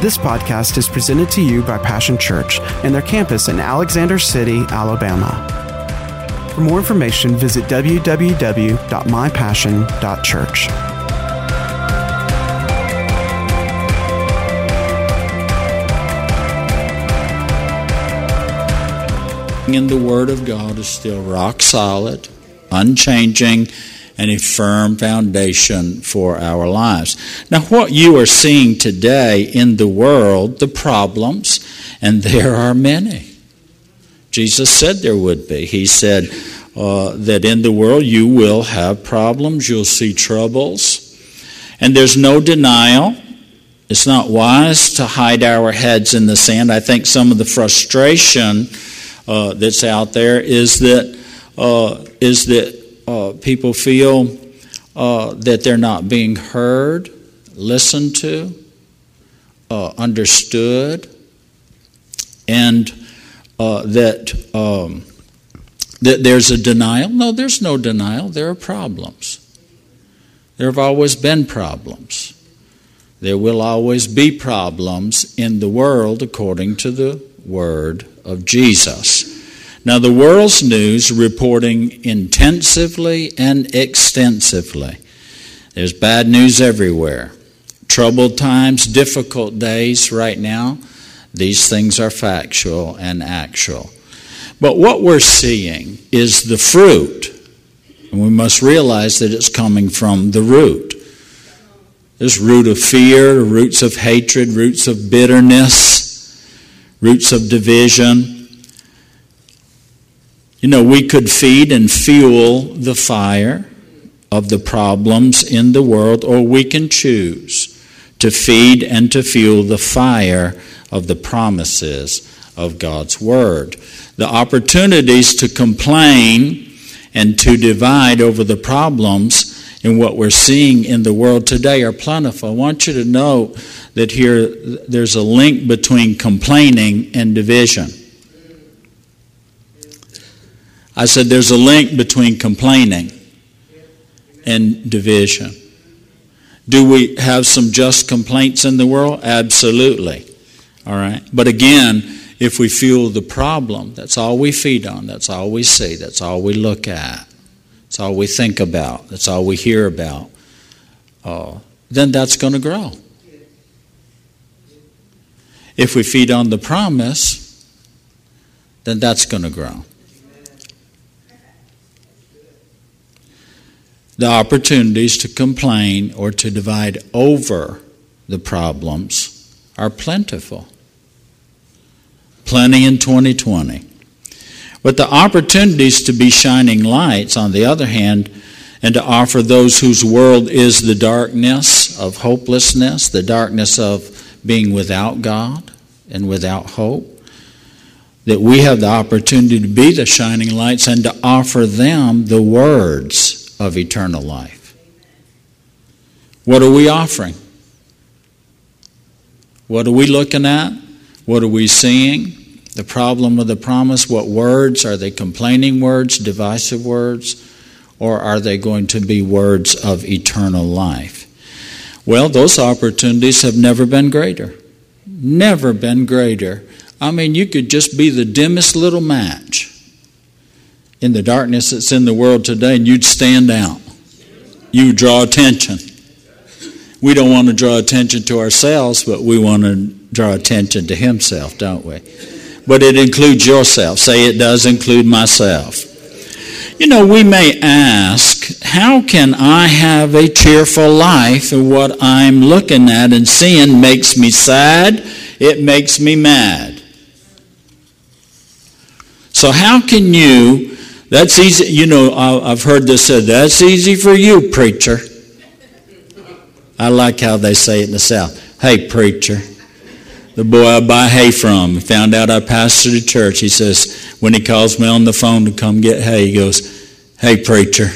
This podcast is presented to you by Passion Church and their campus in Alexander City, Alabama. For more information, visit www.mypassion.church. And the Word of God is still rock solid, unchanging, and a firm foundation for our lives. Now, what you are seeing today in the world, the problems, and there are many. Jesus said there would be. He said uh, that in the world you will have problems, you'll see troubles, and there's no denial. It's not wise to hide our heads in the sand. I think some of the frustration uh, that's out there is that uh, is that uh, people feel uh, that they're not being heard, listened to, uh, understood, and uh, that um, that there's a denial. No, there's no denial. There are problems. There have always been problems. There will always be problems in the world according to the Word of Jesus. Now, the world's news reporting intensively and extensively. There's bad news everywhere. Troubled times, difficult days right now. These things are factual and actual. But what we're seeing is the fruit. And we must realize that it's coming from the root. This root of fear, roots of hatred, roots of bitterness, roots of division. You know, we could feed and fuel the fire of the problems in the world, or we can choose to feed and to fuel the fire of the promises of God's Word. The opportunities to complain and to divide over the problems in what we're seeing in the world today are plentiful. I want you to know that here there's a link between complaining and division. I said there's a link between complaining and division. Do we have some just complaints in the world? Absolutely. All right. But again, if we fuel the problem, that's all we feed on, that's all we see, that's all we look at, that's all we think about, that's all we hear about, uh, then that's going to grow. If we feed on the promise, then that's going to grow. The opportunities to complain or to divide over the problems are plentiful. Plenty in 2020. But the opportunities to be shining lights, on the other hand, and to offer those whose world is the darkness of hopelessness, the darkness of being without God and without hope, that we have the opportunity to be the shining lights and to offer them the words of eternal life. What are we offering? What are we looking at? What are we seeing? The problem of the promise. What words? Are they complaining words, divisive words? Or are they going to be words of eternal life? Well, those opportunities have never been greater. Never been greater. I mean, you could just be the dimmest little match in the darkness that's in the world today, and you'd stand out. You draw attention. We don't want to draw attention to ourselves, but we want to draw attention to Himself, don't we? But it includes yourself. Say it does include myself. You know, we may ask, how can I have a cheerful life and what I'm looking at and seeing makes me sad? It makes me mad. So, how can you? That's easy. You know, I've heard this said, that's easy for you, preacher. I like how they say it in the South. Hey, preacher. The boy I buy hay from found out I pastored a church. He says, when he calls me on the phone to come get hay, he goes, Hey, preacher.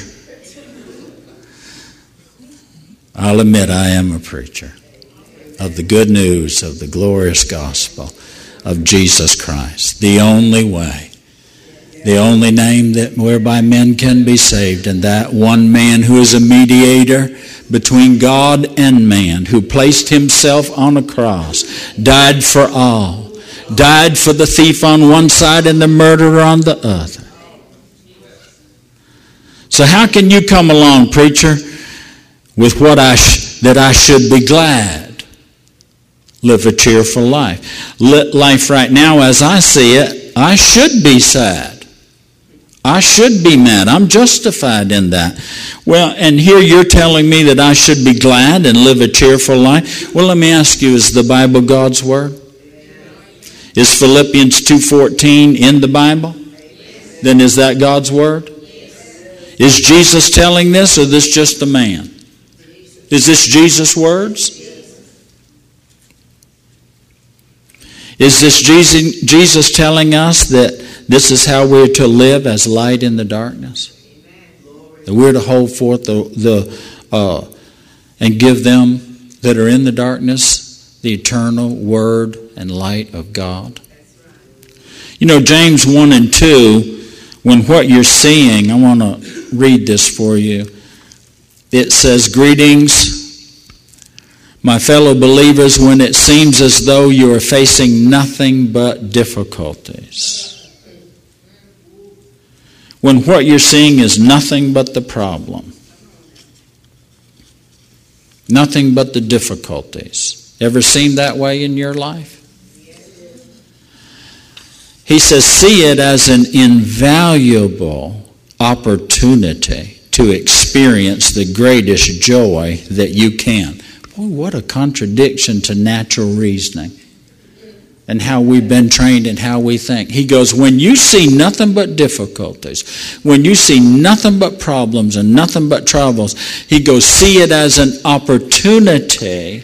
I'll admit I am a preacher of the good news of the glorious gospel of Jesus Christ, the only way, The only name that whereby men can be saved, and that one man who is a mediator between God and man, who placed himself on a cross, died for all, died for the thief on one side and the murderer on the other. So how can you come along, preacher, with what I sh- that I should be glad? Live a cheerful life. Life right now, as I see it, I should be sad. I should be mad. I'm justified in that. Well, and here you're telling me that I should be glad and live a cheerful life. Well, let me ask you, is the Bible God's word? Is Philippians 2:14 in the Bible? Then is that God's word? Is Jesus telling this or this just the man? Is this Jesus' words? Is this Jesus telling us that this is how we're to live as light in the darkness? That we're to hold forth the, the uh, and give them that are in the darkness the eternal word and light of God. You know, James 1 and 2 when what you're seeing, I want to read this for you. It says, Greetings, my fellow believers, when it seems as though you are facing nothing but difficulties. When what you're seeing is nothing but the problem, nothing but the difficulties. Ever seen that way in your life? He says, see it as an invaluable opportunity to experience the greatest joy that you can. Boy, what a contradiction to natural reasoning and how we've been trained and how we think. He goes, When you see nothing but difficulties, when you see nothing but problems and nothing but troubles, he goes, See it as an opportunity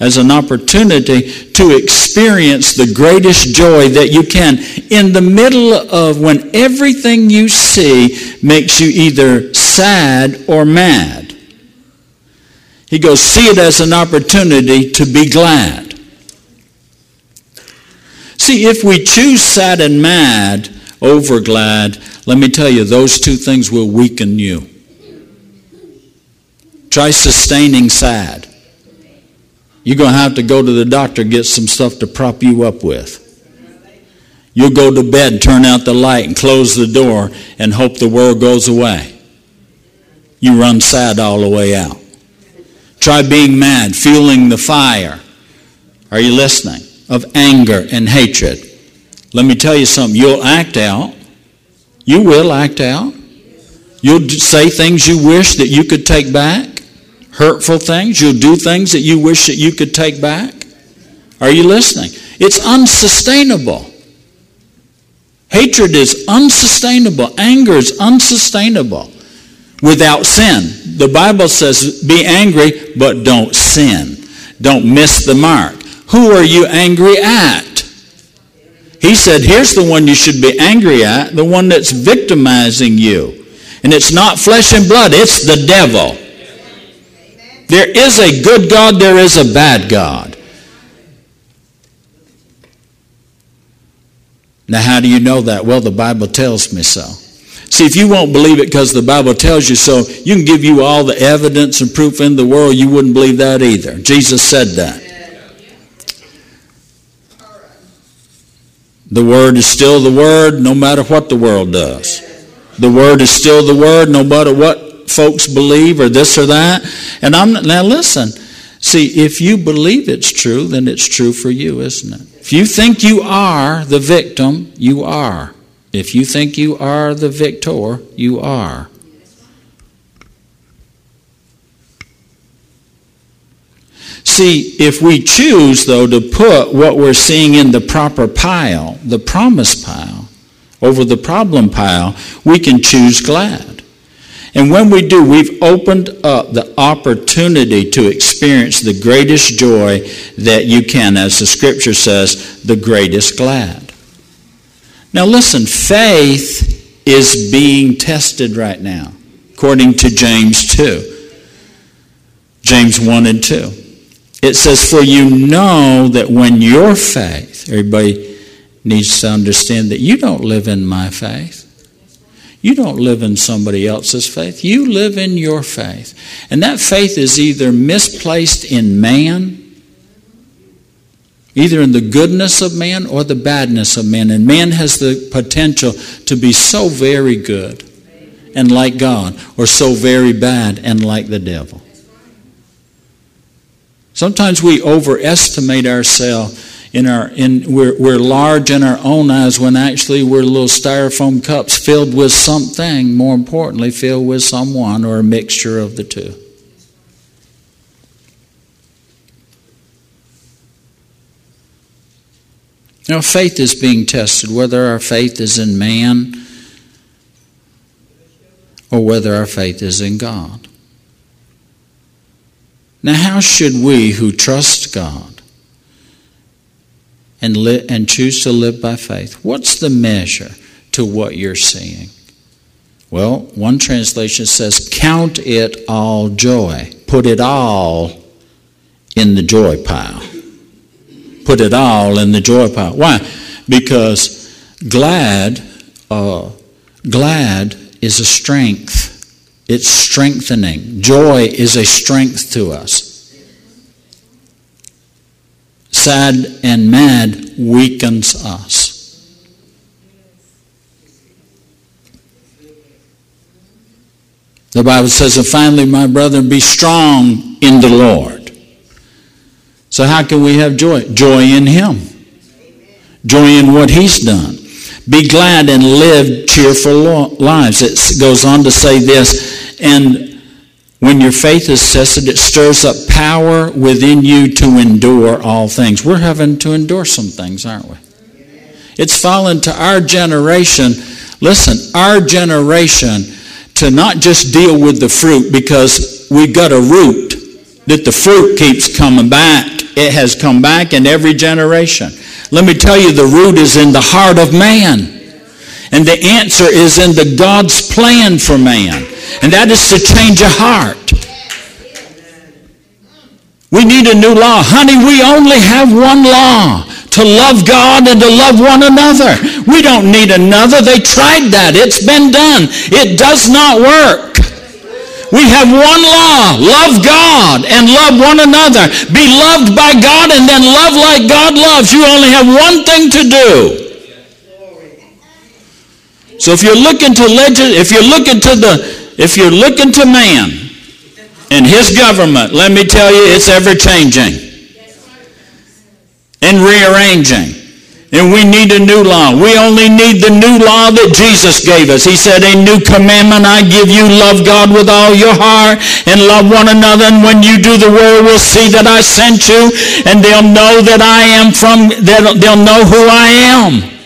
as an opportunity to experience the greatest joy that you can in the middle of when everything you see makes you either sad or mad. He goes, see it as an opportunity to be glad. See, if we choose sad and mad over glad, let me tell you, those two things will weaken you. Try sustaining sad. You're going to have to go to the doctor get some stuff to prop you up with. You'll go to bed, turn out the light, and close the door and hope the world goes away. You run sad all the way out. Try being mad, feeling the fire. Are you listening? Of anger and hatred. Let me tell you something. You'll act out. You will act out. You'll say things you wish that you could take back hurtful things. You'll do things that you wish that you could take back. Are you listening? It's unsustainable. Hatred is unsustainable. Anger is unsustainable without sin. The Bible says be angry, but don't sin. Don't miss the mark. Who are you angry at? He said, here's the one you should be angry at, the one that's victimizing you. And it's not flesh and blood, it's the devil. There is a good God, there is a bad God. Now, how do you know that? Well, the Bible tells me so. See, if you won't believe it because the Bible tells you so, you can give you all the evidence and proof in the world, you wouldn't believe that either. Jesus said that. The Word is still the Word no matter what the world does. The Word is still the Word no matter what folks believe or this or that. And I'm now listen. See, if you believe it's true, then it's true for you, isn't it? If you think you are the victim, you are. If you think you are the victor, you are. See, if we choose, though, to put what we're seeing in the proper pile, the promise pile, over the problem pile, we can choose glad. And when we do, we've opened up the opportunity to experience the greatest joy that you can, as the scripture says, the greatest glad. Now, listen, faith is being tested right now, according to James 2. James 1 and 2. It says, For you know that when your faith, everybody needs to understand that you don't live in my faith. You don't live in somebody else's faith. You live in your faith. And that faith is either misplaced in man, either in the goodness of man or the badness of man. And man has the potential to be so very good and like God, or so very bad and like the devil. Sometimes we overestimate ourselves in our in we're, we're large in our own eyes when actually we're little styrofoam cups filled with something more importantly filled with someone or a mixture of the two. Now faith is being tested whether our faith is in man or whether our faith is in god now how should we who trust god and, li- and choose to live by faith. What's the measure to what you're seeing? Well, one translation says, Count it all joy. Put it all in the joy pile. Put it all in the joy pile. Why? Because glad, uh, glad is a strength. It's strengthening. Joy is a strength to us sad and mad weakens us. The Bible says, and finally, my brother, be strong in the Lord. So, how can we have joy? Joy in Him, joy in what He's done. Be glad and live cheerful lives. It goes on to say this, and when your faith is tested, it stirs up power within you to endure all things. We're having to endure some things, aren't we? It's fallen to our generation, listen, our generation to not just deal with the fruit because we've got a root that the fruit keeps coming back. It has come back in every generation. Let me tell you, the root is in the heart of man. And the answer is in the God's plan for man. And that is to change a heart. We need a new law. Honey, we only have one law to love God and to love one another. We don't need another. They tried that. It's been done. It does not work. We have one law. Love God and love one another. Be loved by God and then love like God loves. You only have one thing to do. So if you're looking to legis- if you're looking to the if you're looking to man and his government, let me tell you, it's ever changing and rearranging. And we need a new law. We only need the new law that Jesus gave us. He said, A new commandment I give you love God with all your heart and love one another. And when you do the word, will see that I sent you, and they'll know that I am from, they'll, they'll know who I am.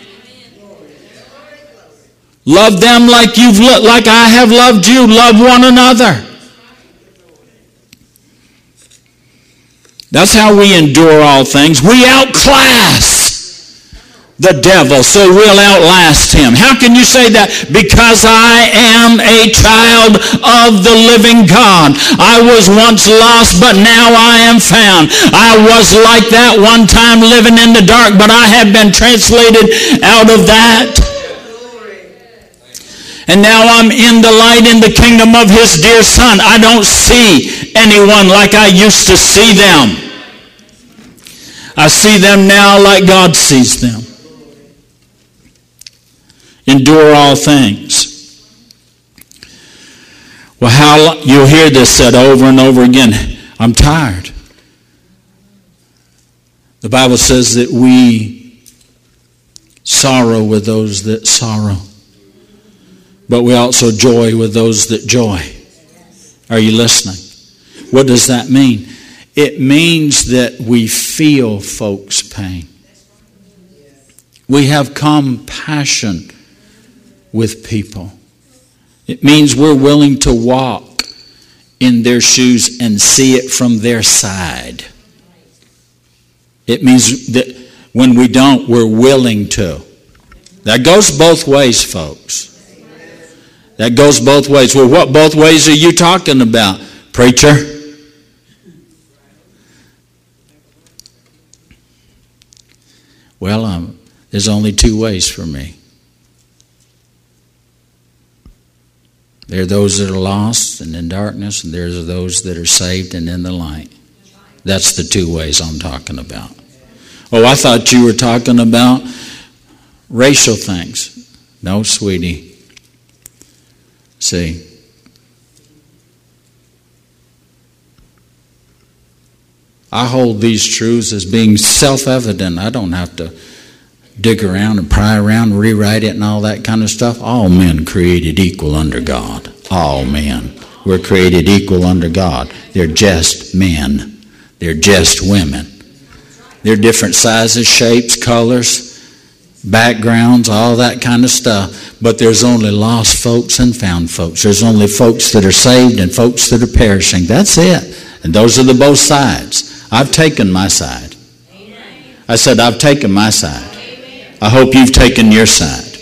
Love them like you've like I have loved you. Love one another. That's how we endure all things. We outclass the devil, so we'll outlast him. How can you say that? Because I am a child of the living God. I was once lost, but now I am found. I was like that one time living in the dark, but I have been translated out of that and now I'm in the light in the kingdom of his dear son. I don't see anyone like I used to see them. I see them now like God sees them. Endure all things. Well, how you'll hear this said over and over again. I'm tired. The Bible says that we sorrow with those that sorrow but we also joy with those that joy. Are you listening? What does that mean? It means that we feel folks' pain. We have compassion with people. It means we're willing to walk in their shoes and see it from their side. It means that when we don't, we're willing to. That goes both ways, folks. That goes both ways. Well, what both ways are you talking about, preacher? Well, um, There's only two ways for me. There are those that are lost and in darkness, and there's those that are saved and in the light. That's the two ways I'm talking about. Oh, I thought you were talking about racial things. No, sweetie. See, I hold these truths as being self evident. I don't have to dig around and pry around, and rewrite it, and all that kind of stuff. All men created equal under God. All men. We're created equal under God. They're just men, they're just women. They're different sizes, shapes, colors, backgrounds, all that kind of stuff. But there's only lost folks and found folks. There's only folks that are saved and folks that are perishing. That's it. And those are the both sides. I've taken my side. I said, I've taken my side. I hope you've taken your side.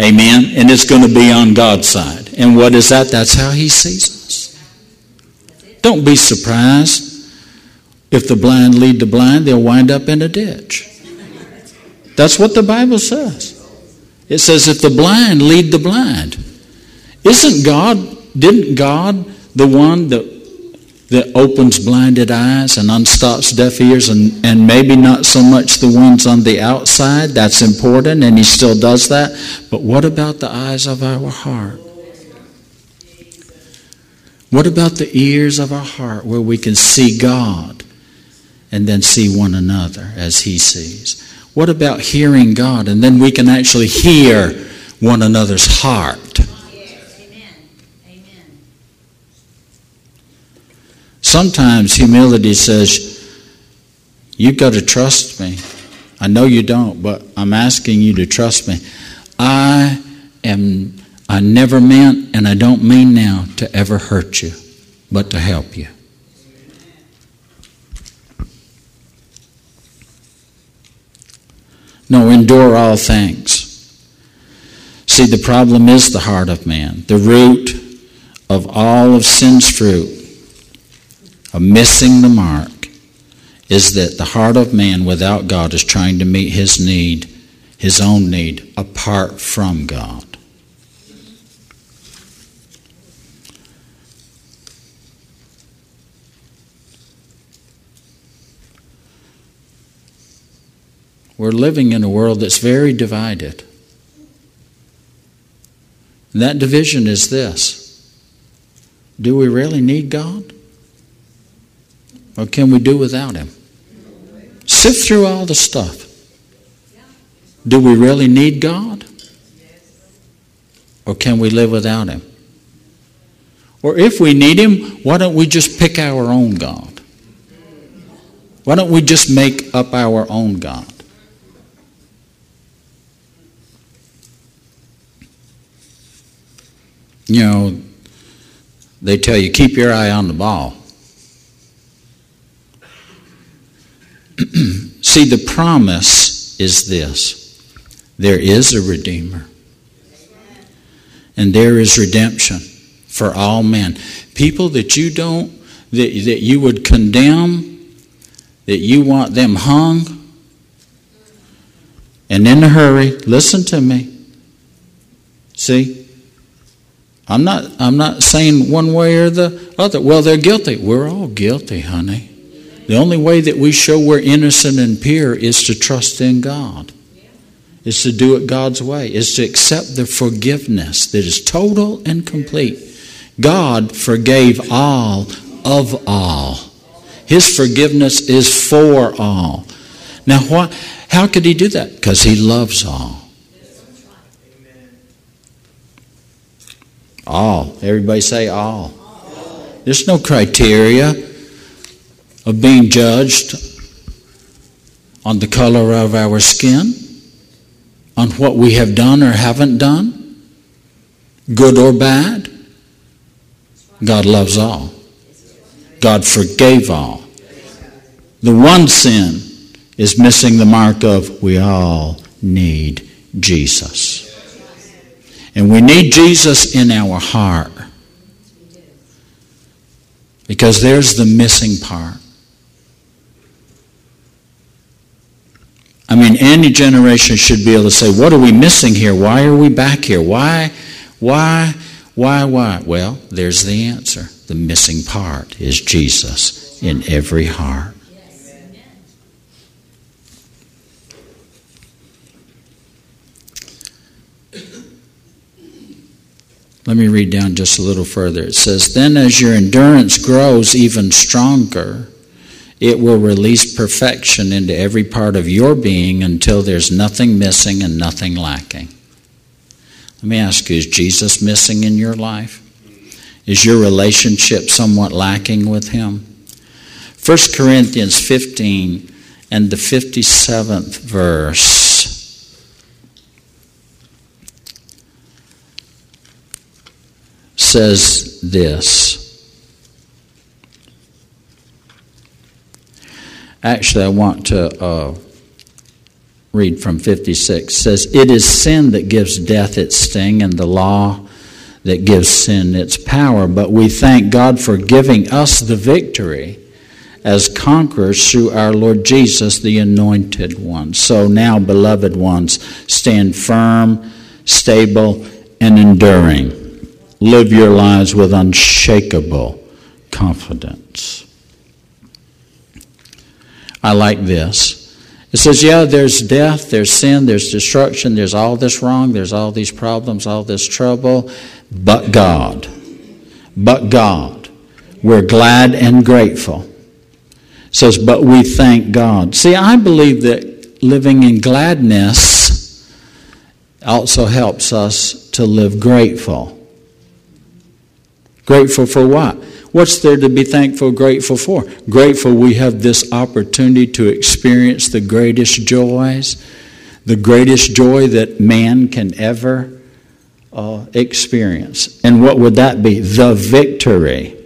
Amen. And it's going to be on God's side. And what is that? That's how He sees us. Don't be surprised if the blind lead the blind, they'll wind up in a ditch. That's what the Bible says. It says, if the blind lead the blind. Isn't God, didn't God, the one that that opens blinded eyes and unstops deaf ears, and, and maybe not so much the ones on the outside. That's important, and He still does that. But what about the eyes of our heart? What about the ears of our heart where we can see God and then see one another as He sees? What about hearing God and then we can actually hear one another's heart? Sometimes humility says, You've got to trust me. I know you don't, but I'm asking you to trust me. I am I never meant and I don't mean now to ever hurt you, but to help you. No, endure all things. See, the problem is the heart of man, the root of all of sin's fruit of missing the mark is that the heart of man without God is trying to meet his need, his own need, apart from God. We're living in a world that's very divided. And that division is this Do we really need God? Or can we do without Him? Sift through all the stuff. Do we really need God? Or can we live without Him? Or if we need Him, why don't we just pick our own God? Why don't we just make up our own God? You know, they tell you keep your eye on the ball. See, the promise is this there is a Redeemer, and there is redemption for all men. People that you don't, that, that you would condemn, that you want them hung, and in a hurry, listen to me. See? I'm not I'm not saying one way or the other. Well, they're guilty. We're all guilty, honey. The only way that we show we're innocent and pure is to trust in God. Is to do it God's way. Is to accept the forgiveness that is total and complete. God forgave all of all. His forgiveness is for all. Now, what, how could He do that? Because He loves all. All. Everybody say all. There's no criteria of being judged on the color of our skin, on what we have done or haven't done, good or bad. God loves all. God forgave all. The one sin is missing the mark of we all need Jesus. And we need Jesus in our heart because there's the missing part. I mean, any generation should be able to say, What are we missing here? Why are we back here? Why, why, why, why? Well, there's the answer. The missing part is Jesus in every heart. Let me read down just a little further. It says, Then as your endurance grows even stronger, it will release perfection into every part of your being until there's nothing missing and nothing lacking. Let me ask you is Jesus missing in your life? Is your relationship somewhat lacking with Him? 1 Corinthians 15 and the 57th verse. Says this. Actually, I want to uh, read from 56. It says, It is sin that gives death its sting, and the law that gives sin its power. But we thank God for giving us the victory as conquerors through our Lord Jesus, the anointed one. So now, beloved ones, stand firm, stable, and enduring. Live your lives with unshakable confidence. I like this. It says, yeah, there's death, there's sin, there's destruction, there's all this wrong, there's all these problems, all this trouble, but God. But God. We're glad and grateful. It says, but we thank God. See, I believe that living in gladness also helps us to live grateful. Grateful for what? What's there to be thankful, grateful for? Grateful we have this opportunity to experience the greatest joys, the greatest joy that man can ever uh, experience. And what would that be? The victory.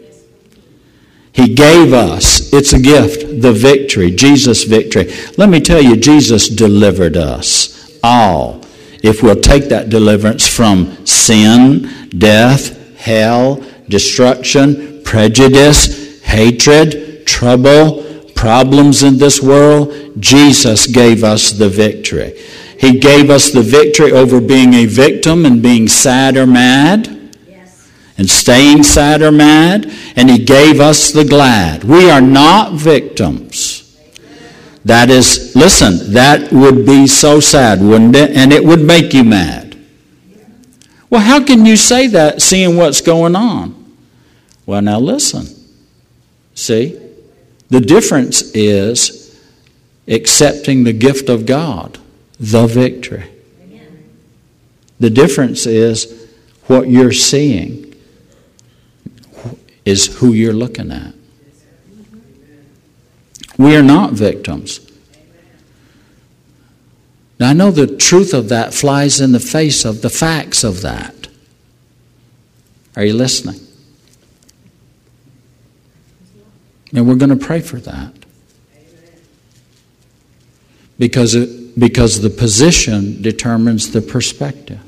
He gave us, it's a gift, the victory, Jesus' victory. Let me tell you, Jesus delivered us all. If we'll take that deliverance from sin, death, hell, destruction, prejudice, hatred, trouble, problems in this world, Jesus gave us the victory. He gave us the victory over being a victim and being sad or mad. Yes. And staying sad or mad, and he gave us the glad. We are not victims. That is, listen, that would be so sad, wouldn't it? And it would make you mad. Well, how can you say that seeing what's going on? Well, now listen. See? The difference is accepting the gift of God, the victory. The difference is what you're seeing is who you're looking at. We are not victims. Now, I know the truth of that flies in the face of the facts of that. Are you listening? And we're going to pray for that. Because, it, because the position determines the perspective.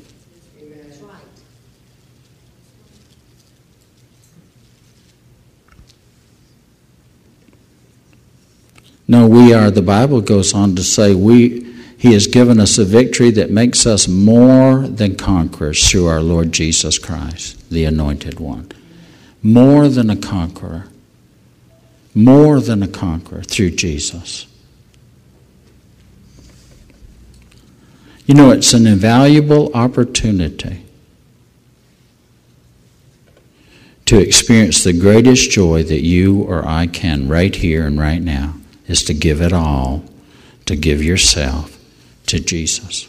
No, we are, the Bible goes on to say, we, He has given us a victory that makes us more than conquerors through our Lord Jesus Christ, the Anointed One. More than a conqueror more than a conqueror through Jesus. You know, it's an invaluable opportunity to experience the greatest joy that you or I can right here and right now is to give it all, to give yourself to Jesus.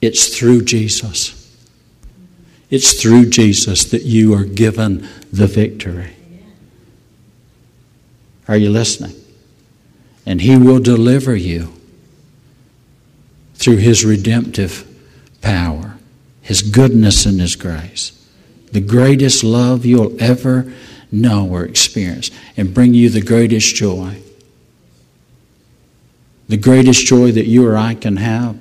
It's through Jesus. It's through Jesus that you are given the victory. Are you listening? And He will deliver you through His redemptive power, His goodness and His grace. The greatest love you'll ever know or experience, and bring you the greatest joy. The greatest joy that you or I can have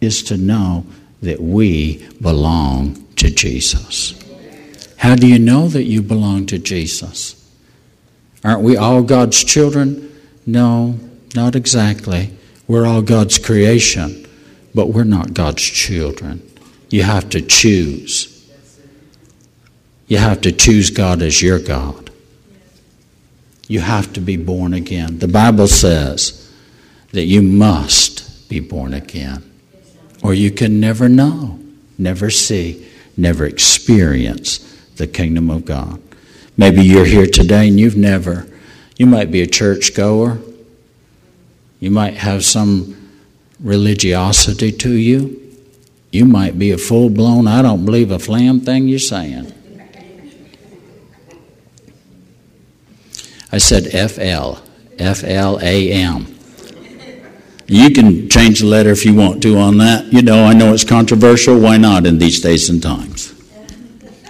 is to know that we belong to Jesus. How do you know that you belong to Jesus? Aren't we all God's children? No, not exactly. We're all God's creation, but we're not God's children. You have to choose. You have to choose God as your God. You have to be born again. The Bible says that you must be born again, or you can never know, never see, never experience the kingdom of God. Maybe you're here today and you've never, you might be a church goer, you might have some religiosity to you. You might be a full blown, I don't believe a flam thing you're saying. I said F L, F L A M. You can change the letter if you want to on that. You know, I know it's controversial. Why not in these days and times?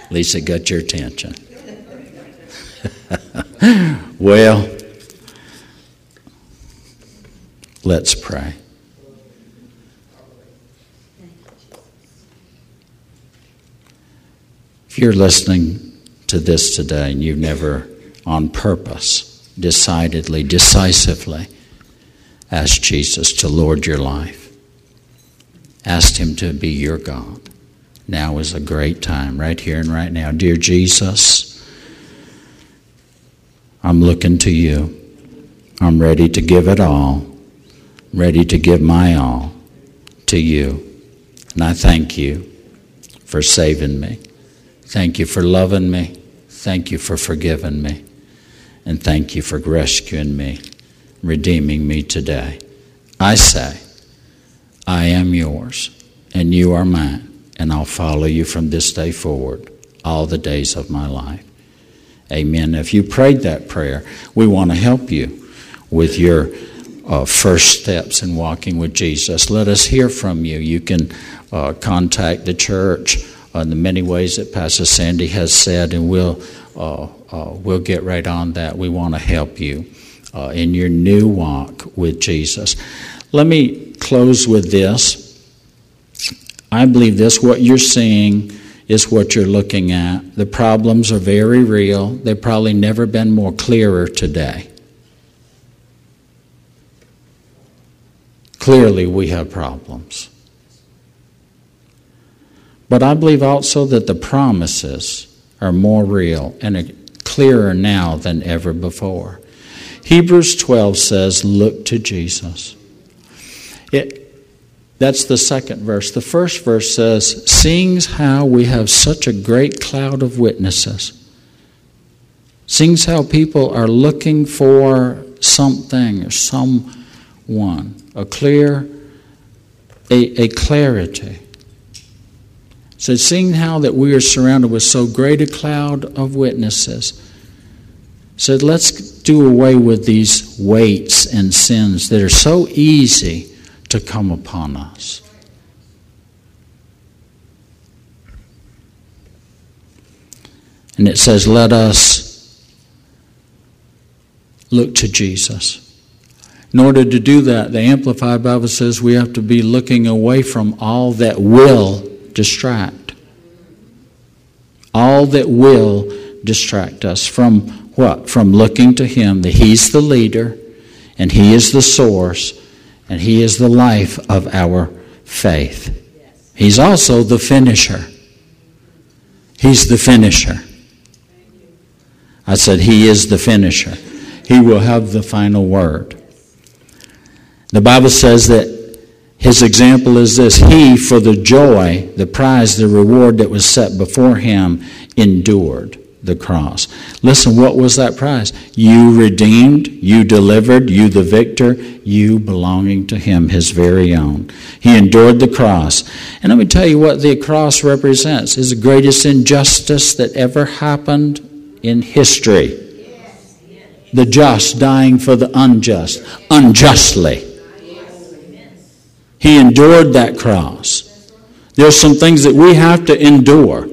It got your attention. well, let's pray. If you're listening to this today and you've never, on purpose, decidedly, decisively, asked Jesus to Lord your life, asked Him to be your God, now is a great time, right here and right now. Dear Jesus, I'm looking to you. I'm ready to give it all, ready to give my all to you. And I thank you for saving me. Thank you for loving me. Thank you for forgiving me. And thank you for rescuing me, redeeming me today. I say, I am yours, and you are mine, and I'll follow you from this day forward, all the days of my life. Amen. If you prayed that prayer, we want to help you with your uh, first steps in walking with Jesus. Let us hear from you. You can uh, contact the church in the many ways that Pastor Sandy has said, and we'll uh, uh, we'll get right on that. We want to help you uh, in your new walk with Jesus. Let me close with this. I believe this: what you're seeing is what you're looking at. The problems are very real. They've probably never been more clearer today. Clearly, we have problems. But I believe also that the promises are more real and clearer now than ever before. Hebrews 12 says, Look to Jesus. It, that's the second verse. The first verse says, Sings how we have such a great cloud of witnesses. Sings how people are looking for something or someone, a clear, a, a clarity. So, seeing how that we are surrounded with so great a cloud of witnesses, said, let's do away with these weights and sins that are so easy to come upon us. And it says, let us look to Jesus. In order to do that, the Amplified Bible says we have to be looking away from all that will distract. All that will distract us from what? From looking to Him, that He's the leader and He is the source and He is the life of our faith. He's also the finisher. He's the finisher. I said, He is the finisher. He will have the final word. The Bible says that his example is this He, for the joy, the prize, the reward that was set before him, endured the cross. Listen, what was that prize? You redeemed, you delivered, you the victor, you belonging to him, his very own. He endured the cross. And let me tell you what the cross represents is the greatest injustice that ever happened in history. The just dying for the unjust, unjustly. He endured that cross. There are some things that we have to endure.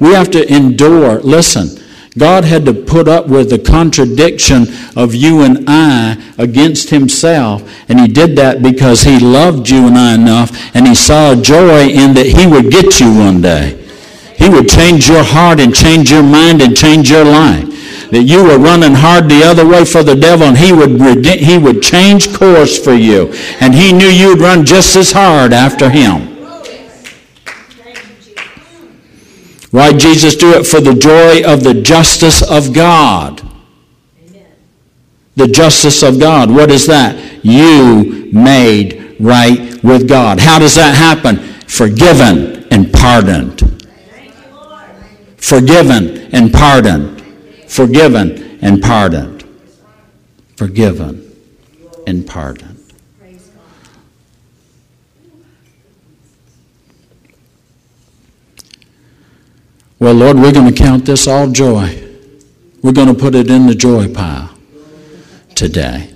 We have to endure. Listen, God had to put up with the contradiction of you and I against Himself, and He did that because He loved you and I enough, and He saw joy in that He would get you one day. He would change your heart and change your mind and change your life. that you were running hard the other way for the devil and he would, he would change course for you. And he knew you'd run just as hard after him. Why Jesus do it? For the joy of the justice of God. The justice of God. What is that? You made right with God. How does that happen? Forgiven and pardoned. Forgiven and pardoned. Forgiven and pardoned. Forgiven and pardoned. Well, Lord, we're going to count this all joy. We're going to put it in the joy pile today.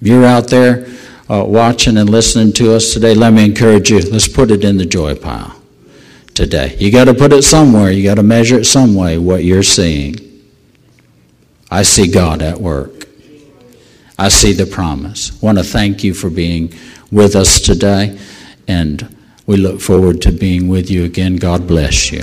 If you're out there uh, watching and listening to us today, let me encourage you let's put it in the joy pile today. You got to put it somewhere, you got to measure it some way, what you're seeing. I see God at work. I see the promise. Want to thank you for being with us today, and we look forward to being with you again. God bless you.